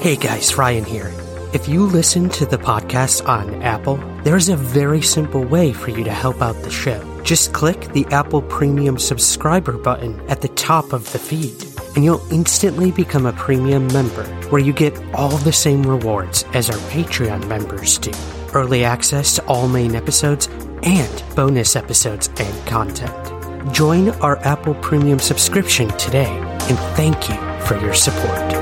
Hey guys, Ryan here. If you listen to the podcast on Apple, there's a very simple way for you to help out the show. Just click the Apple Premium subscriber button at the top of the feed, and you'll instantly become a premium member where you get all the same rewards as our Patreon members do early access to all main episodes and bonus episodes and content. Join our Apple Premium subscription today, and thank you for your support.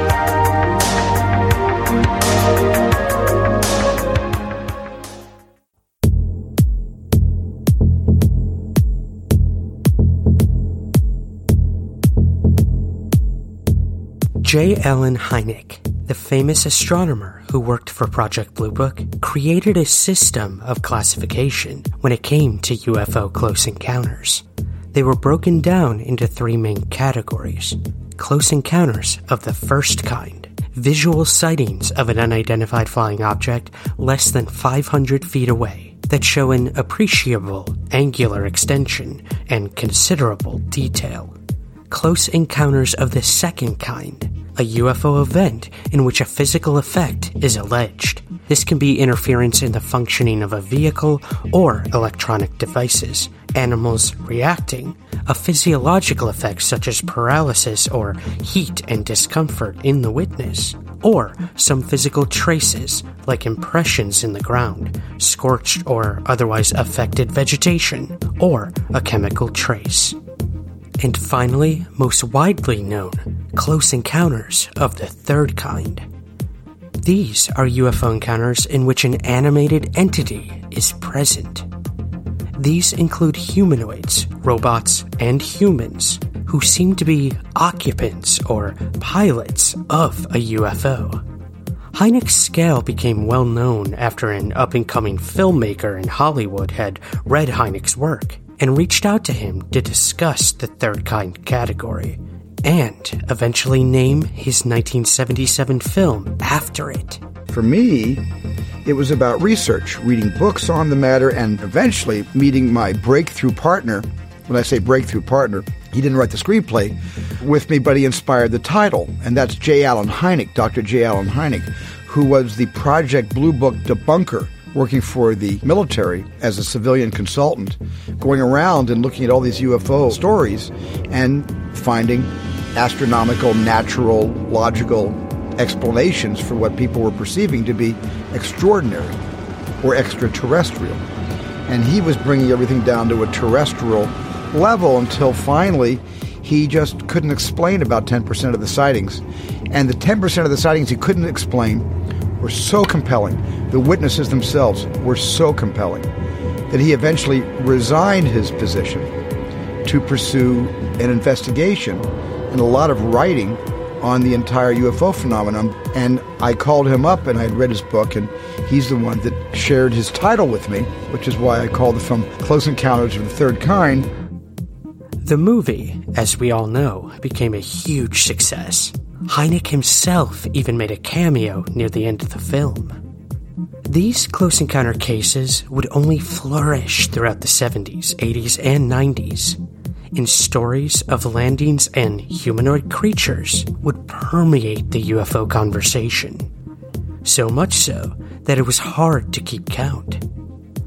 J. Allen Hynek, the famous astronomer who worked for Project Blue Book, created a system of classification when it came to UFO close encounters. They were broken down into three main categories close encounters of the first kind, visual sightings of an unidentified flying object less than 500 feet away that show an appreciable angular extension and considerable detail. Close encounters of the second kind, a UFO event in which a physical effect is alleged. This can be interference in the functioning of a vehicle or electronic devices, animals reacting, a physiological effect such as paralysis or heat and discomfort in the witness, or some physical traces like impressions in the ground, scorched or otherwise affected vegetation, or a chemical trace. And finally, most widely known, close encounters of the third kind. These are UFO encounters in which an animated entity is present. These include humanoids, robots, and humans who seem to be occupants or pilots of a UFO. Hynek's scale became well known after an up and coming filmmaker in Hollywood had read Hynek's work and reached out to him to discuss the third kind category and eventually name his 1977 film after it. For me, it was about research, reading books on the matter, and eventually meeting my breakthrough partner. When I say breakthrough partner, he didn't write the screenplay with me, but he inspired the title, and that's J. Allen Hynek, Dr. J. Allen Hynek, who was the Project Blue Book debunker working for the military as a civilian consultant, going around and looking at all these UFO stories and finding astronomical, natural, logical explanations for what people were perceiving to be extraordinary or extraterrestrial. And he was bringing everything down to a terrestrial level until finally he just couldn't explain about 10% of the sightings. And the 10% of the sightings he couldn't explain were so compelling, the witnesses themselves were so compelling, that he eventually resigned his position to pursue an investigation and a lot of writing on the entire UFO phenomenon. And I called him up and I had read his book, and he's the one that shared his title with me, which is why I called the film Close Encounters of the Third Kind. The movie, as we all know, became a huge success. Hynek himself even made a cameo near the end of the film. These close encounter cases would only flourish throughout the 70s, 80s, and 90s. And stories of landings and humanoid creatures would permeate the UFO conversation. So much so that it was hard to keep count.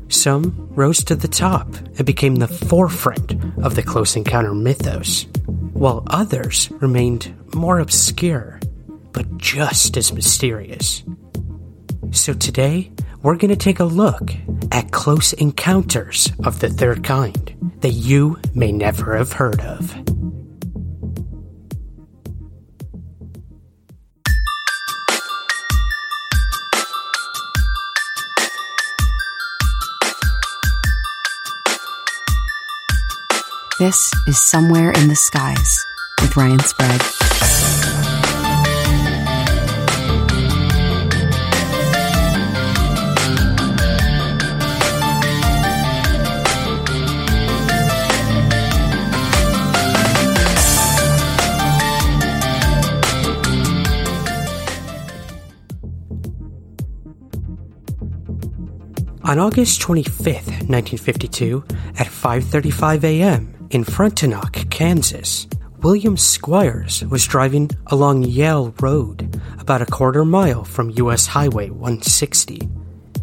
Some rose to the top and became the forefront of the close encounter mythos, while others remained more obscure, but just as mysterious. So today, we're going to take a look at close encounters of the third kind that you may never have heard of. This is Somewhere in the Skies with Ryan Sprague. On August 25th, 1952, at 5:35 a.m. in Frontenac, Kansas, William Squires was driving along Yale Road, about a quarter mile from US Highway 160.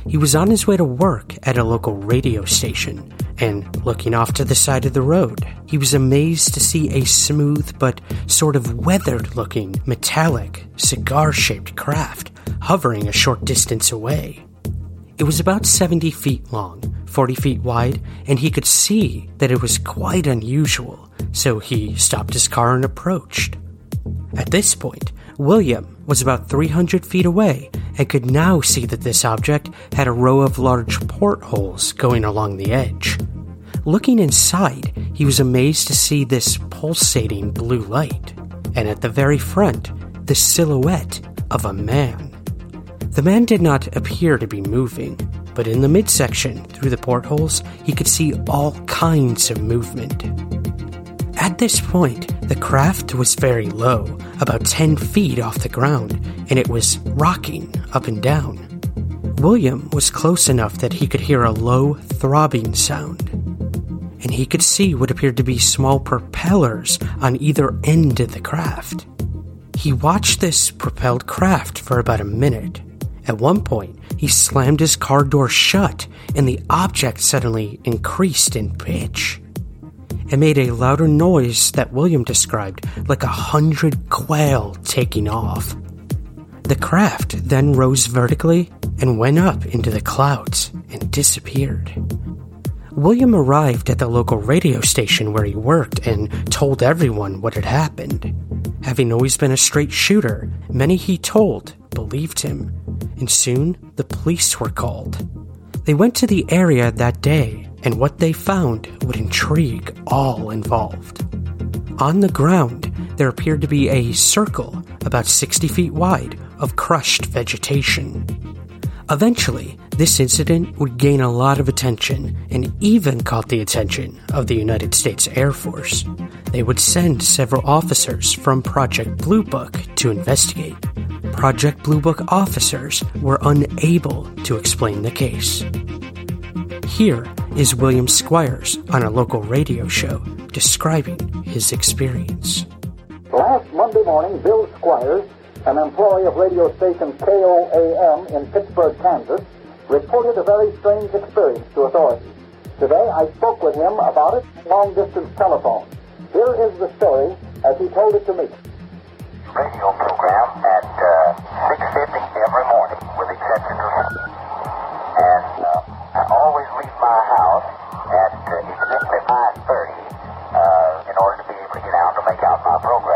He was on his way to work at a local radio station, and looking off to the side of the road, he was amazed to see a smooth but sort of weathered looking metallic, cigar shaped craft hovering a short distance away. It was about 70 feet long, 40 feet wide, and he could see that it was quite unusual, so he stopped his car and approached. At this point, William was about 300 feet away and could now see that this object had a row of large portholes going along the edge. Looking inside, he was amazed to see this pulsating blue light, and at the very front, the silhouette of a man. The man did not appear to be moving, but in the midsection, through the portholes, he could see all kinds of movement. At this point, the craft was very low, about 10 feet off the ground, and it was rocking up and down. William was close enough that he could hear a low, throbbing sound, and he could see what appeared to be small propellers on either end of the craft. He watched this propelled craft for about a minute. At one point, he slammed his car door shut, and the object suddenly increased in pitch. It made a louder noise that William described like a hundred quail taking off. The craft then rose vertically and went up into the clouds and disappeared. William arrived at the local radio station where he worked and told everyone what had happened. Having always been a straight shooter, many he told believed him, and soon the police were called. They went to the area that day, and what they found would intrigue all involved. On the ground, there appeared to be a circle about 60 feet wide of crushed vegetation. Eventually, this incident would gain a lot of attention and even caught the attention of the United States Air Force. They would send several officers from Project Blue Book to investigate. Project Blue Book officers were unable to explain the case. Here is William Squires on a local radio show describing his experience. Last Monday morning, Bill Squires, an employee of radio station KOAM in Pittsburg, Kansas, reported a very strange experience to authorities. Today, I spoke with him about it long distance telephone. Here is the story as he told it to me radio program at uh, 6.50 every morning, with exception of And uh, I always leave my house at uh, exactly 5.30 uh, in order to be able to get out to make out my program.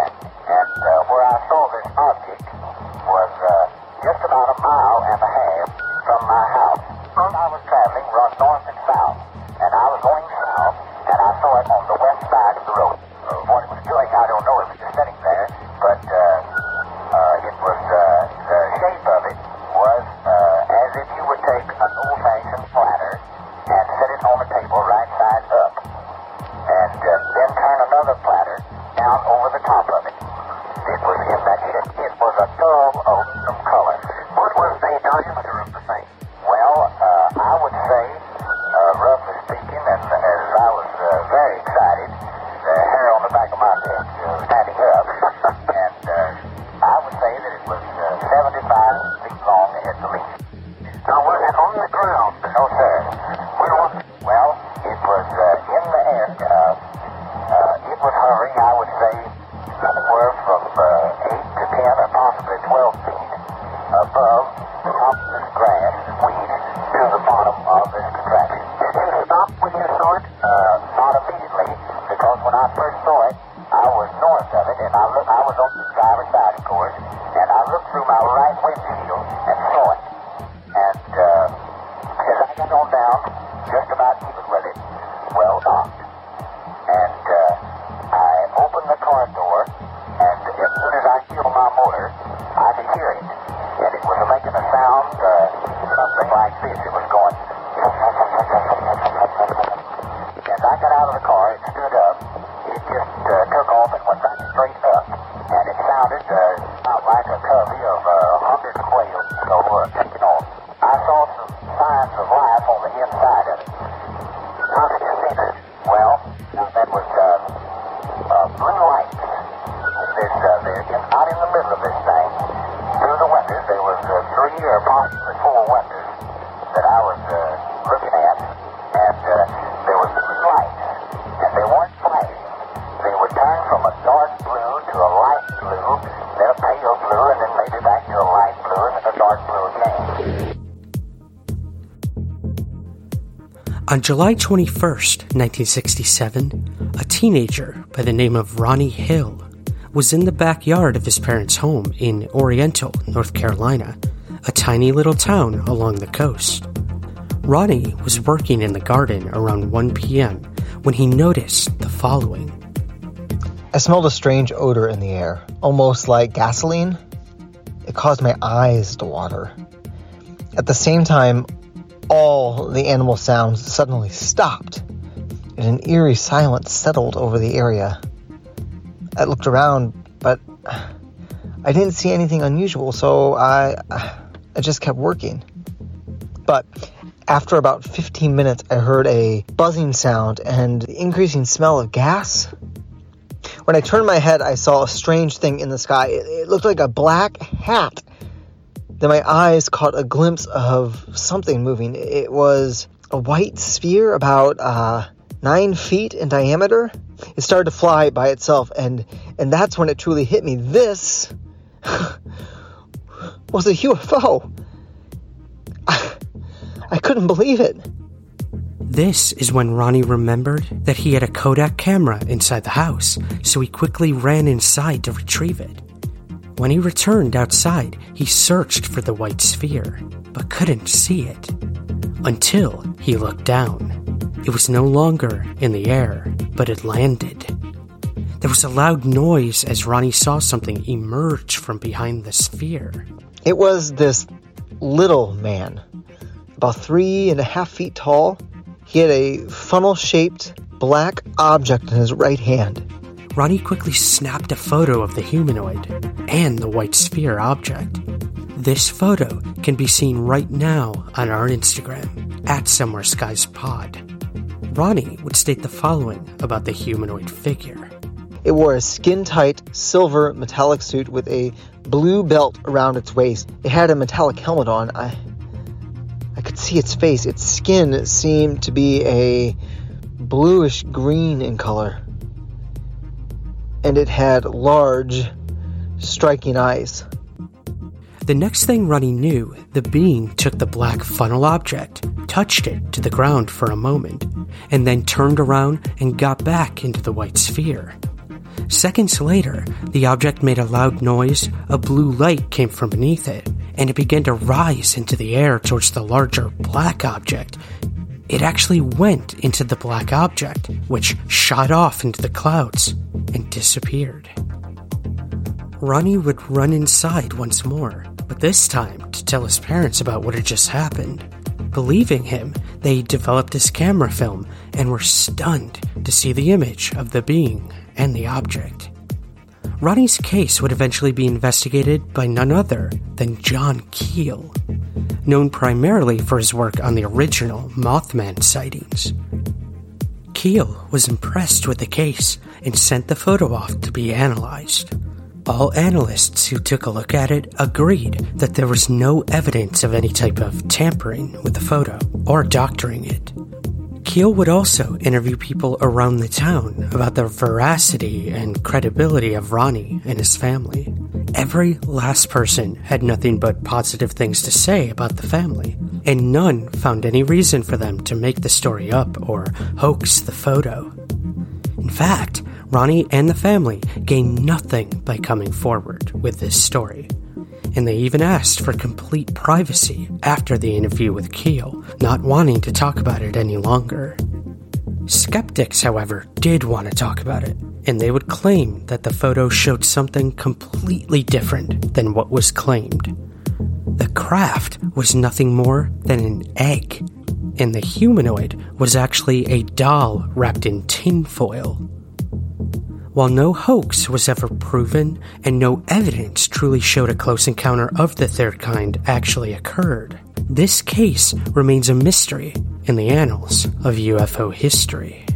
Through my right windshield and saw it. And uh, as I got on down, just about On July 21st, 1967, a teenager by the name of Ronnie Hill was in the backyard of his parents' home in Oriental, North Carolina, a tiny little town along the coast. Ronnie was working in the garden around 1 p.m. when he noticed the following. I smelled a strange odor in the air, almost like gasoline. It caused my eyes to water. At the same time, all the animal sounds suddenly stopped, and an eerie silence settled over the area. I looked around, but I didn't see anything unusual, so I I just kept working. But after about 15 minutes, I heard a buzzing sound and the increasing smell of gas. When I turned my head, I saw a strange thing in the sky. It, it looked like a black hat then my eyes caught a glimpse of something moving. It was a white sphere about uh, nine feet in diameter. It started to fly by itself, and and that's when it truly hit me. This was a UFO. I, I couldn't believe it. This is when Ronnie remembered that he had a Kodak camera inside the house, so he quickly ran inside to retrieve it. When he returned outside, he searched for the white sphere, but couldn't see it. Until he looked down. It was no longer in the air, but it landed. There was a loud noise as Ronnie saw something emerge from behind the sphere. It was this little man, about three and a half feet tall. He had a funnel shaped black object in his right hand. Ronnie quickly snapped a photo of the humanoid and the white sphere object. This photo can be seen right now on our Instagram at Somewhere Skies Pod. Ronnie would state the following about the humanoid figure. It wore a skin tight silver metallic suit with a blue belt around its waist. It had a metallic helmet on. I I could see its face. Its skin seemed to be a bluish green in color and it had large, striking eyes. The next thing Ronnie knew, the being took the black funnel object, touched it to the ground for a moment, and then turned around and got back into the white sphere. Seconds later, the object made a loud noise, a blue light came from beneath it, and it began to rise into the air towards the larger black object. It actually went into the black object, which shot off into the clouds and disappeared. Ronnie would run inside once more, but this time to tell his parents about what had just happened. Believing him, they developed this camera film and were stunned to see the image of the being and the object. Ronnie's case would eventually be investigated by none other than John Keel, known primarily for his work on the original Mothman sightings. Keel was impressed with the case and sent the photo off to be analyzed. All analysts who took a look at it agreed that there was no evidence of any type of tampering with the photo or doctoring it. Keel would also interview people around the town about the veracity and credibility of Ronnie and his family. Every last person had nothing but positive things to say about the family, and none found any reason for them to make the story up or hoax the photo. In fact, Ronnie and the family gained nothing by coming forward with this story. And they even asked for complete privacy after the interview with Keel, not wanting to talk about it any longer. Skeptics, however, did want to talk about it, and they would claim that the photo showed something completely different than what was claimed. The craft was nothing more than an egg, and the humanoid was actually a doll wrapped in tinfoil. While no hoax was ever proven and no evidence truly showed a close encounter of the third kind actually occurred, this case remains a mystery in the annals of UFO history.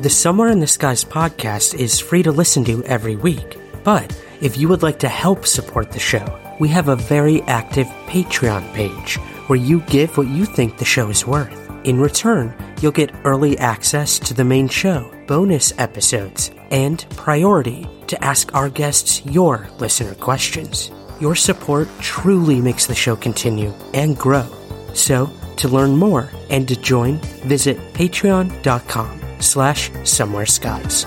The Somewhere in the Skies podcast is free to listen to every week, but if you would like to help support the show, we have a very active Patreon page where you give what you think the show is worth. In return, you'll get early access to the main show, bonus episodes, and priority to ask our guests your listener questions. Your support truly makes the show continue and grow. So, to learn more and to join, visit patreon.com slash somewhere skies.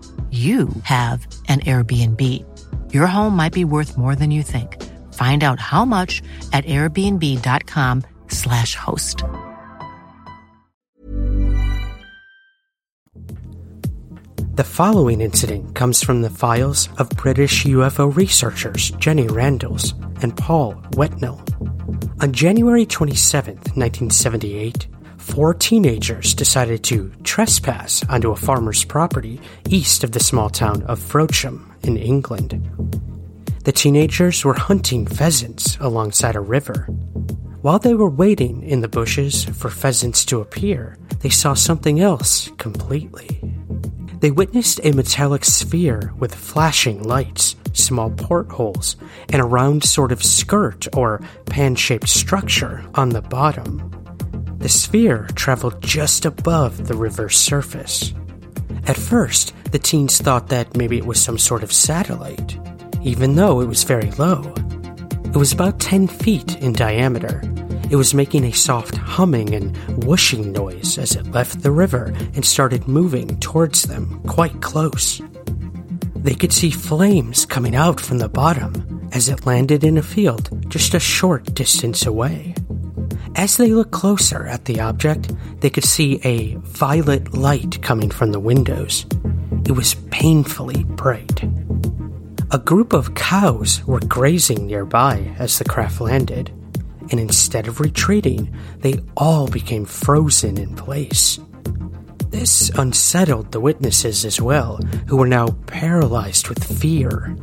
you have an Airbnb. Your home might be worth more than you think. Find out how much at airbnb.com/slash host. The following incident comes from the files of British UFO researchers Jenny Randles and Paul Whetnall. On January 27, 1978, four teenagers decided to trespass onto a farmer's property east of the small town of Frodsham in England. The teenagers were hunting pheasants alongside a river. While they were waiting in the bushes for pheasants to appear, they saw something else completely. They witnessed a metallic sphere with flashing lights, small portholes, and a round sort of skirt or pan shaped structure on the bottom. The sphere traveled just above the river's surface. At first, the teens thought that maybe it was some sort of satellite, even though it was very low. It was about 10 feet in diameter. It was making a soft humming and whooshing noise as it left the river and started moving towards them quite close. They could see flames coming out from the bottom as it landed in a field just a short distance away. As they looked closer at the object, they could see a violet light coming from the windows. It was painfully bright. A group of cows were grazing nearby as the craft landed, and instead of retreating, they all became frozen in place. This unsettled the witnesses as well, who were now paralyzed with fear.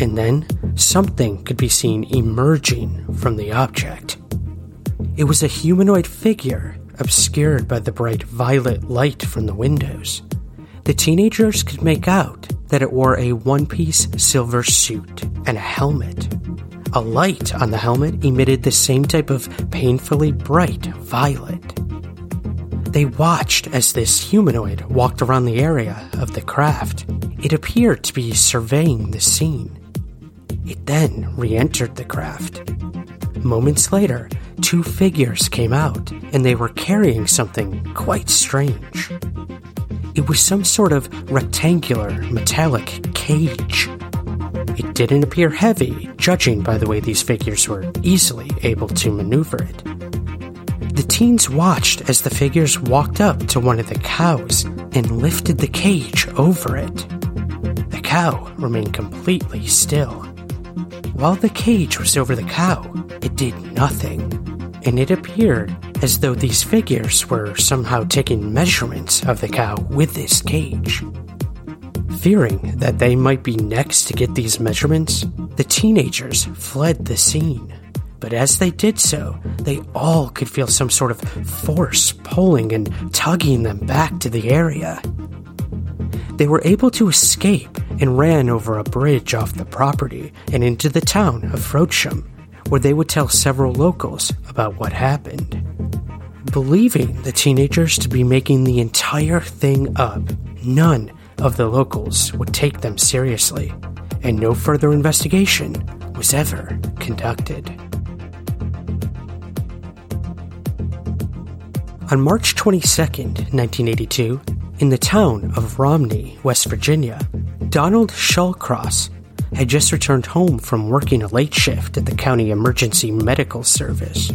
And then something could be seen emerging from the object. It was a humanoid figure, obscured by the bright violet light from the windows. The teenagers could make out that it wore a one piece silver suit and a helmet. A light on the helmet emitted the same type of painfully bright violet. They watched as this humanoid walked around the area of the craft. It appeared to be surveying the scene. It then re entered the craft. Moments later, two figures came out, and they were carrying something quite strange. It was some sort of rectangular metallic cage. It didn't appear heavy, judging by the way these figures were easily able to maneuver it. The teens watched as the figures walked up to one of the cows and lifted the cage over it. The cow remained completely still. While the cage was over the cow, it did nothing, and it appeared as though these figures were somehow taking measurements of the cow with this cage. Fearing that they might be next to get these measurements, the teenagers fled the scene. But as they did so, they all could feel some sort of force pulling and tugging them back to the area. They were able to escape and ran over a bridge off the property and into the town of Frodsham, where they would tell several locals about what happened. Believing the teenagers to be making the entire thing up, none of the locals would take them seriously, and no further investigation was ever conducted. On March 22, 1982, in the town of Romney, West Virginia, Donald Shallcross had just returned home from working a late shift at the county emergency medical service.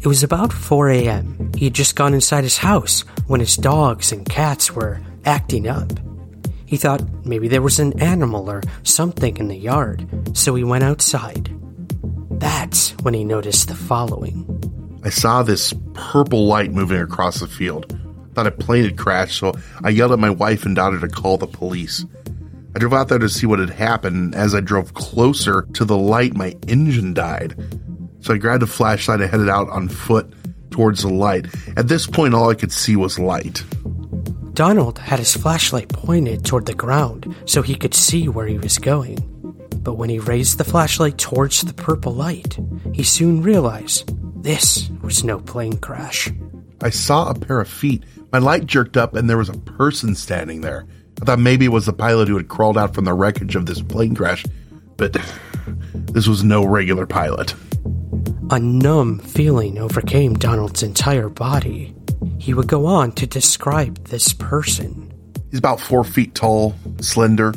It was about 4 a.m. He had just gone inside his house when his dogs and cats were acting up. He thought maybe there was an animal or something in the yard, so he went outside. That's when he noticed the following. I saw this purple light moving across the field. Thought a plane had crashed, so I yelled at my wife and daughter to call the police. I drove out there to see what had happened. As I drove closer to the light, my engine died. So I grabbed a flashlight and headed out on foot towards the light. At this point, all I could see was light. Donald had his flashlight pointed toward the ground so he could see where he was going. But when he raised the flashlight towards the purple light, he soon realized this was no plane crash. I saw a pair of feet. My light jerked up and there was a person standing there. I thought maybe it was the pilot who had crawled out from the wreckage of this plane crash, but this was no regular pilot. A numb feeling overcame Donald's entire body. He would go on to describe this person. He's about four feet tall, slender.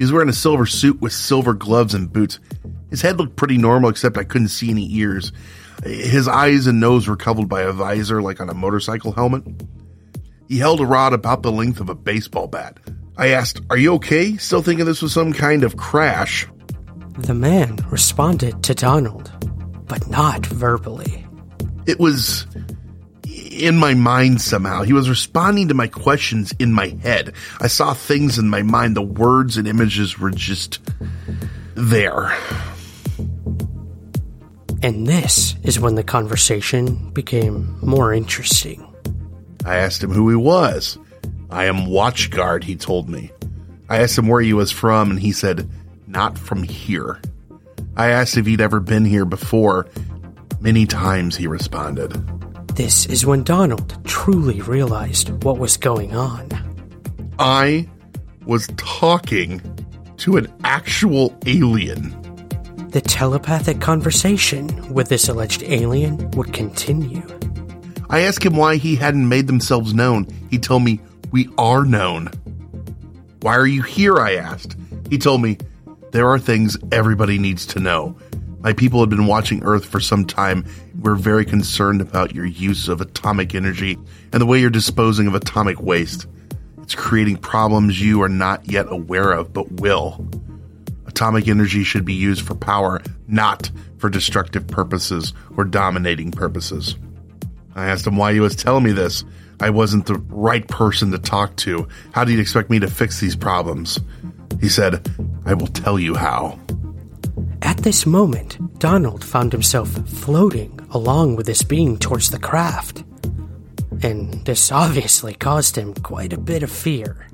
He's wearing a silver suit with silver gloves and boots. His head looked pretty normal, except I couldn't see any ears. His eyes and nose were covered by a visor like on a motorcycle helmet. He held a rod about the length of a baseball bat. I asked, Are you okay? Still thinking this was some kind of crash. The man responded to Donald, but not verbally. It was in my mind somehow. He was responding to my questions in my head. I saw things in my mind. The words and images were just there. And this is when the conversation became more interesting. I asked him who he was. I am Watchguard, he told me. I asked him where he was from, and he said, Not from here. I asked if he'd ever been here before. Many times, he responded. This is when Donald truly realized what was going on. I was talking to an actual alien. The telepathic conversation with this alleged alien would continue. I asked him why he hadn't made themselves known. He told me, We are known. Why are you here? I asked. He told me, There are things everybody needs to know. My people had been watching Earth for some time. We're very concerned about your use of atomic energy and the way you're disposing of atomic waste. It's creating problems you are not yet aware of, but will. Atomic energy should be used for power, not for destructive purposes or dominating purposes. I asked him why he was telling me this. I wasn't the right person to talk to. How do you expect me to fix these problems? He said, I will tell you how. At this moment, Donald found himself floating along with this being towards the craft. And this obviously caused him quite a bit of fear.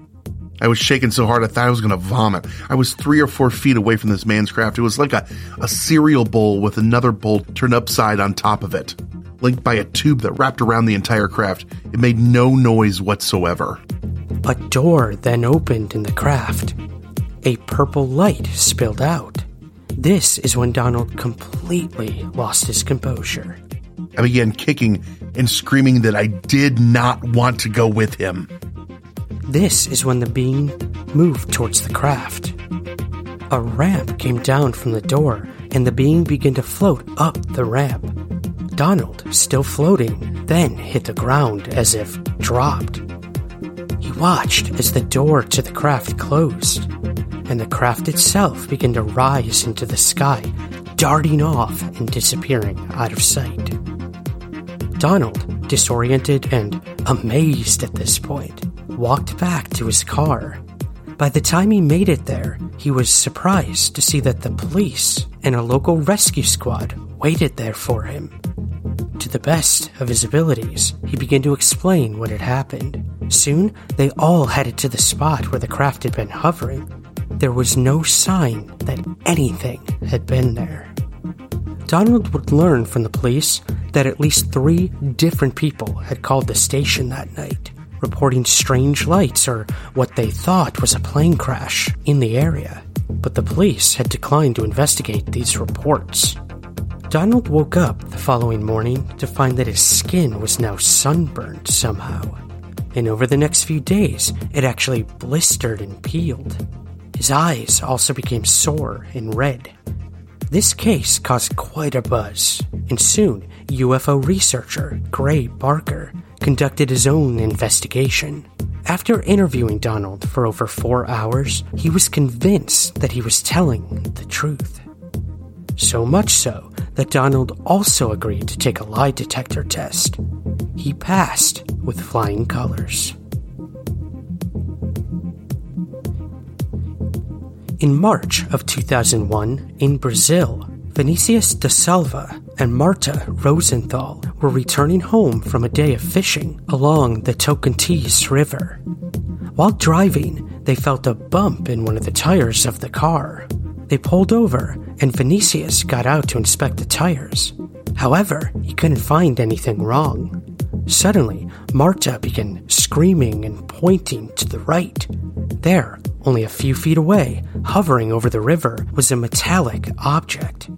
I was shaking so hard I thought I was going to vomit. I was three or four feet away from this man's craft. It was like a, a cereal bowl with another bowl turned upside on top of it, linked by a tube that wrapped around the entire craft. It made no noise whatsoever. A door then opened in the craft. A purple light spilled out. This is when Donald completely lost his composure. I began kicking and screaming that I did not want to go with him. This is when the being moved towards the craft. A ramp came down from the door, and the being began to float up the ramp. Donald, still floating, then hit the ground as if dropped. He watched as the door to the craft closed, and the craft itself began to rise into the sky, darting off and disappearing out of sight. Donald, disoriented and amazed at this point, walked back to his car. By the time he made it there, he was surprised to see that the police and a local rescue squad waited there for him. To the best of his abilities, he began to explain what had happened. Soon, they all headed to the spot where the craft had been hovering. There was no sign that anything had been there. Donald would learn from the police that at least three different people had called the station that night, reporting strange lights or what they thought was a plane crash in the area. But the police had declined to investigate these reports. Donald woke up the following morning to find that his skin was now sunburned somehow. And over the next few days, it actually blistered and peeled. His eyes also became sore and red. This case caused quite a buzz, and soon UFO researcher Gray Barker conducted his own investigation. After interviewing Donald for over four hours, he was convinced that he was telling the truth. So much so that Donald also agreed to take a lie detector test. He passed with flying colors. In March of 2001, in Brazil, Vinicius da Silva and Marta Rosenthal were returning home from a day of fishing along the Tocantins River. While driving, they felt a bump in one of the tires of the car. They pulled over, and Vinicius got out to inspect the tires. However, he couldn't find anything wrong. Suddenly, Marta began screaming and pointing to the right. There, only a few feet away, hovering over the river, was a metallic object.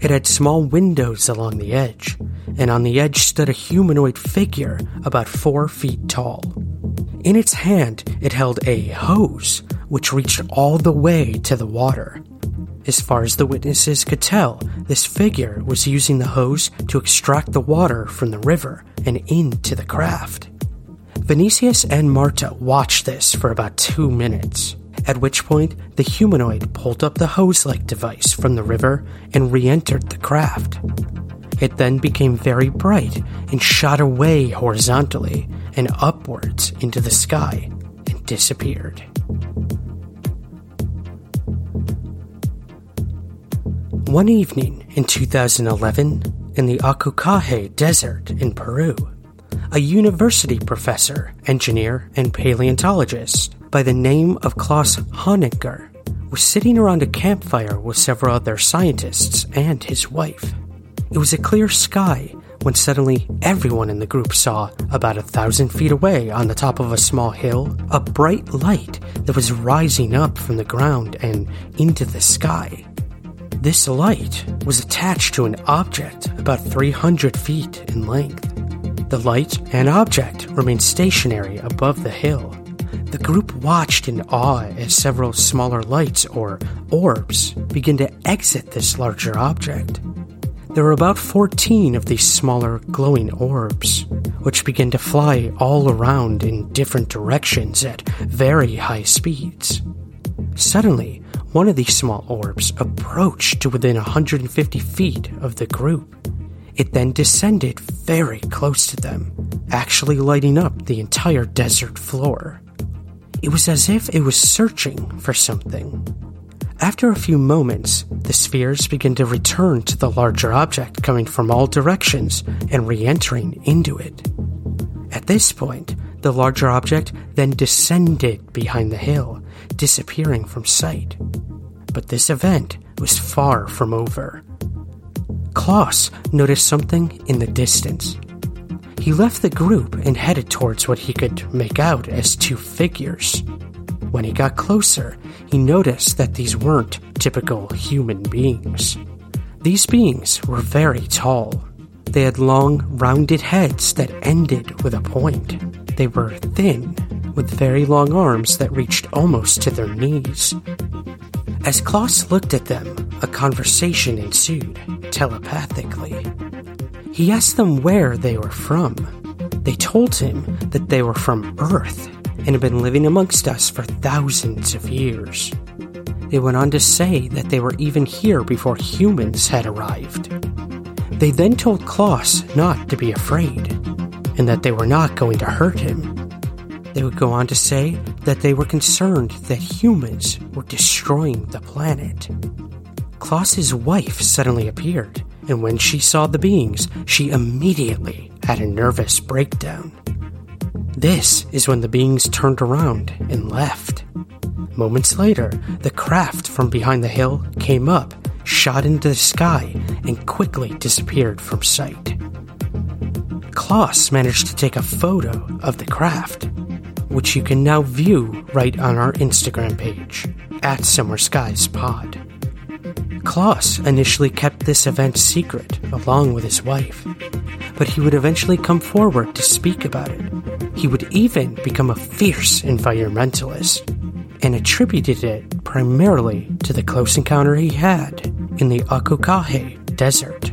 It had small windows along the edge, and on the edge stood a humanoid figure about four feet tall. In its hand, it held a hose, which reached all the way to the water. As far as the witnesses could tell, this figure was using the hose to extract the water from the river and into the craft. Vinicius and Marta watched this for about two minutes, at which point the humanoid pulled up the hose like device from the river and re entered the craft. It then became very bright and shot away horizontally and upwards into the sky and disappeared. One evening in 2011, in the Ocucaje Desert in Peru, a university professor, engineer, and paleontologist by the name of Klaus Honegger was sitting around a campfire with several other scientists and his wife. It was a clear sky when suddenly everyone in the group saw, about a thousand feet away on the top of a small hill, a bright light that was rising up from the ground and into the sky. This light was attached to an object about 300 feet in length. The light and object remained stationary above the hill. The group watched in awe as several smaller lights or orbs began to exit this larger object. There were about 14 of these smaller glowing orbs, which began to fly all around in different directions at very high speeds. Suddenly, one of these small orbs approached to within 150 feet of the group. It then descended very close to them, actually lighting up the entire desert floor. It was as if it was searching for something. After a few moments, the spheres began to return to the larger object coming from all directions and re entering into it. At this point, the larger object then descended behind the hill, disappearing from sight. But this event was far from over. Klaus noticed something in the distance. He left the group and headed towards what he could make out as two figures. When he got closer, he noticed that these weren't typical human beings. These beings were very tall. They had long, rounded heads that ended with a point. They were thin, with very long arms that reached almost to their knees. As Klaus looked at them, a conversation ensued, telepathically. He asked them where they were from. They told him that they were from Earth and had been living amongst us for thousands of years. They went on to say that they were even here before humans had arrived. They then told Klaus not to be afraid, and that they were not going to hurt him. They would go on to say that they were concerned that humans were destroying the planet. Klaus's wife suddenly appeared, and when she saw the beings, she immediately had a nervous breakdown. This is when the beings turned around and left. Moments later, the craft from behind the hill came up, shot into the sky, and quickly disappeared from sight. Klaus managed to take a photo of the craft, which you can now view right on our Instagram page, at Somewhere Skies Pod. Klaus initially kept this event secret along with his wife, but he would eventually come forward to speak about it. He would even become a fierce environmentalist and attributed it primarily to the close encounter he had in the Ocucaje Desert.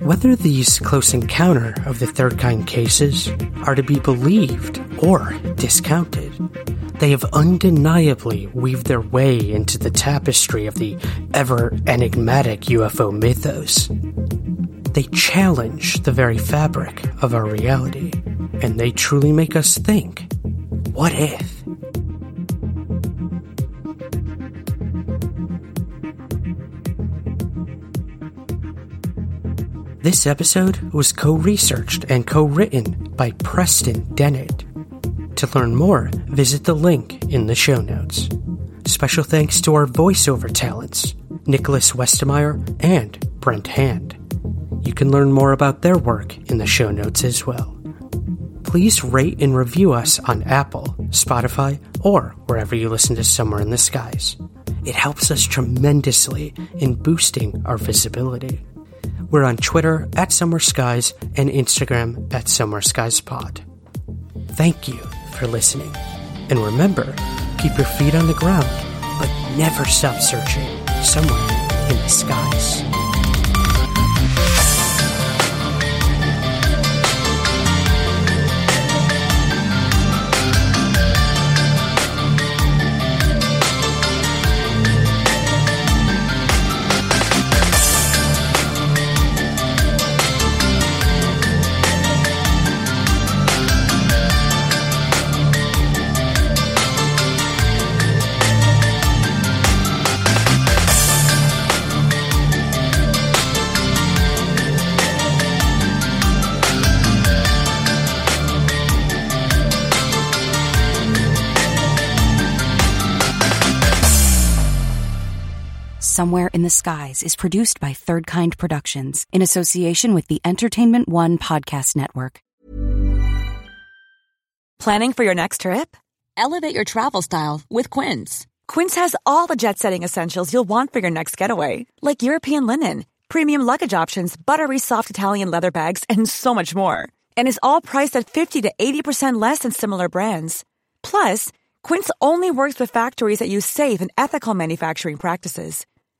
Whether these close encounter of the third kind cases are to be believed or discounted, they have undeniably weaved their way into the tapestry of the ever enigmatic UFO mythos. They challenge the very fabric of our reality, and they truly make us think what if? This episode was co researched and co written by Preston Dennett. To learn more, visit the link in the show notes. Special thanks to our voiceover talents, Nicholas Westemeyer and Brent Hand. You can learn more about their work in the show notes as well. Please rate and review us on Apple, Spotify, or wherever you listen to Somewhere in the Skies. It helps us tremendously in boosting our visibility. We're on Twitter at Somewhere Skies and Instagram at Somewhere Skies Pod. Thank you for listening. And remember, keep your feet on the ground, but never stop searching somewhere in the skies. Somewhere in the Skies is produced by Third Kind Productions in association with the Entertainment One Podcast Network. Planning for your next trip? Elevate your travel style with Quince. Quince has all the jet setting essentials you'll want for your next getaway, like European linen, premium luggage options, buttery soft Italian leather bags, and so much more. And is all priced at 50 to 80% less than similar brands. Plus, Quince only works with factories that use safe and ethical manufacturing practices.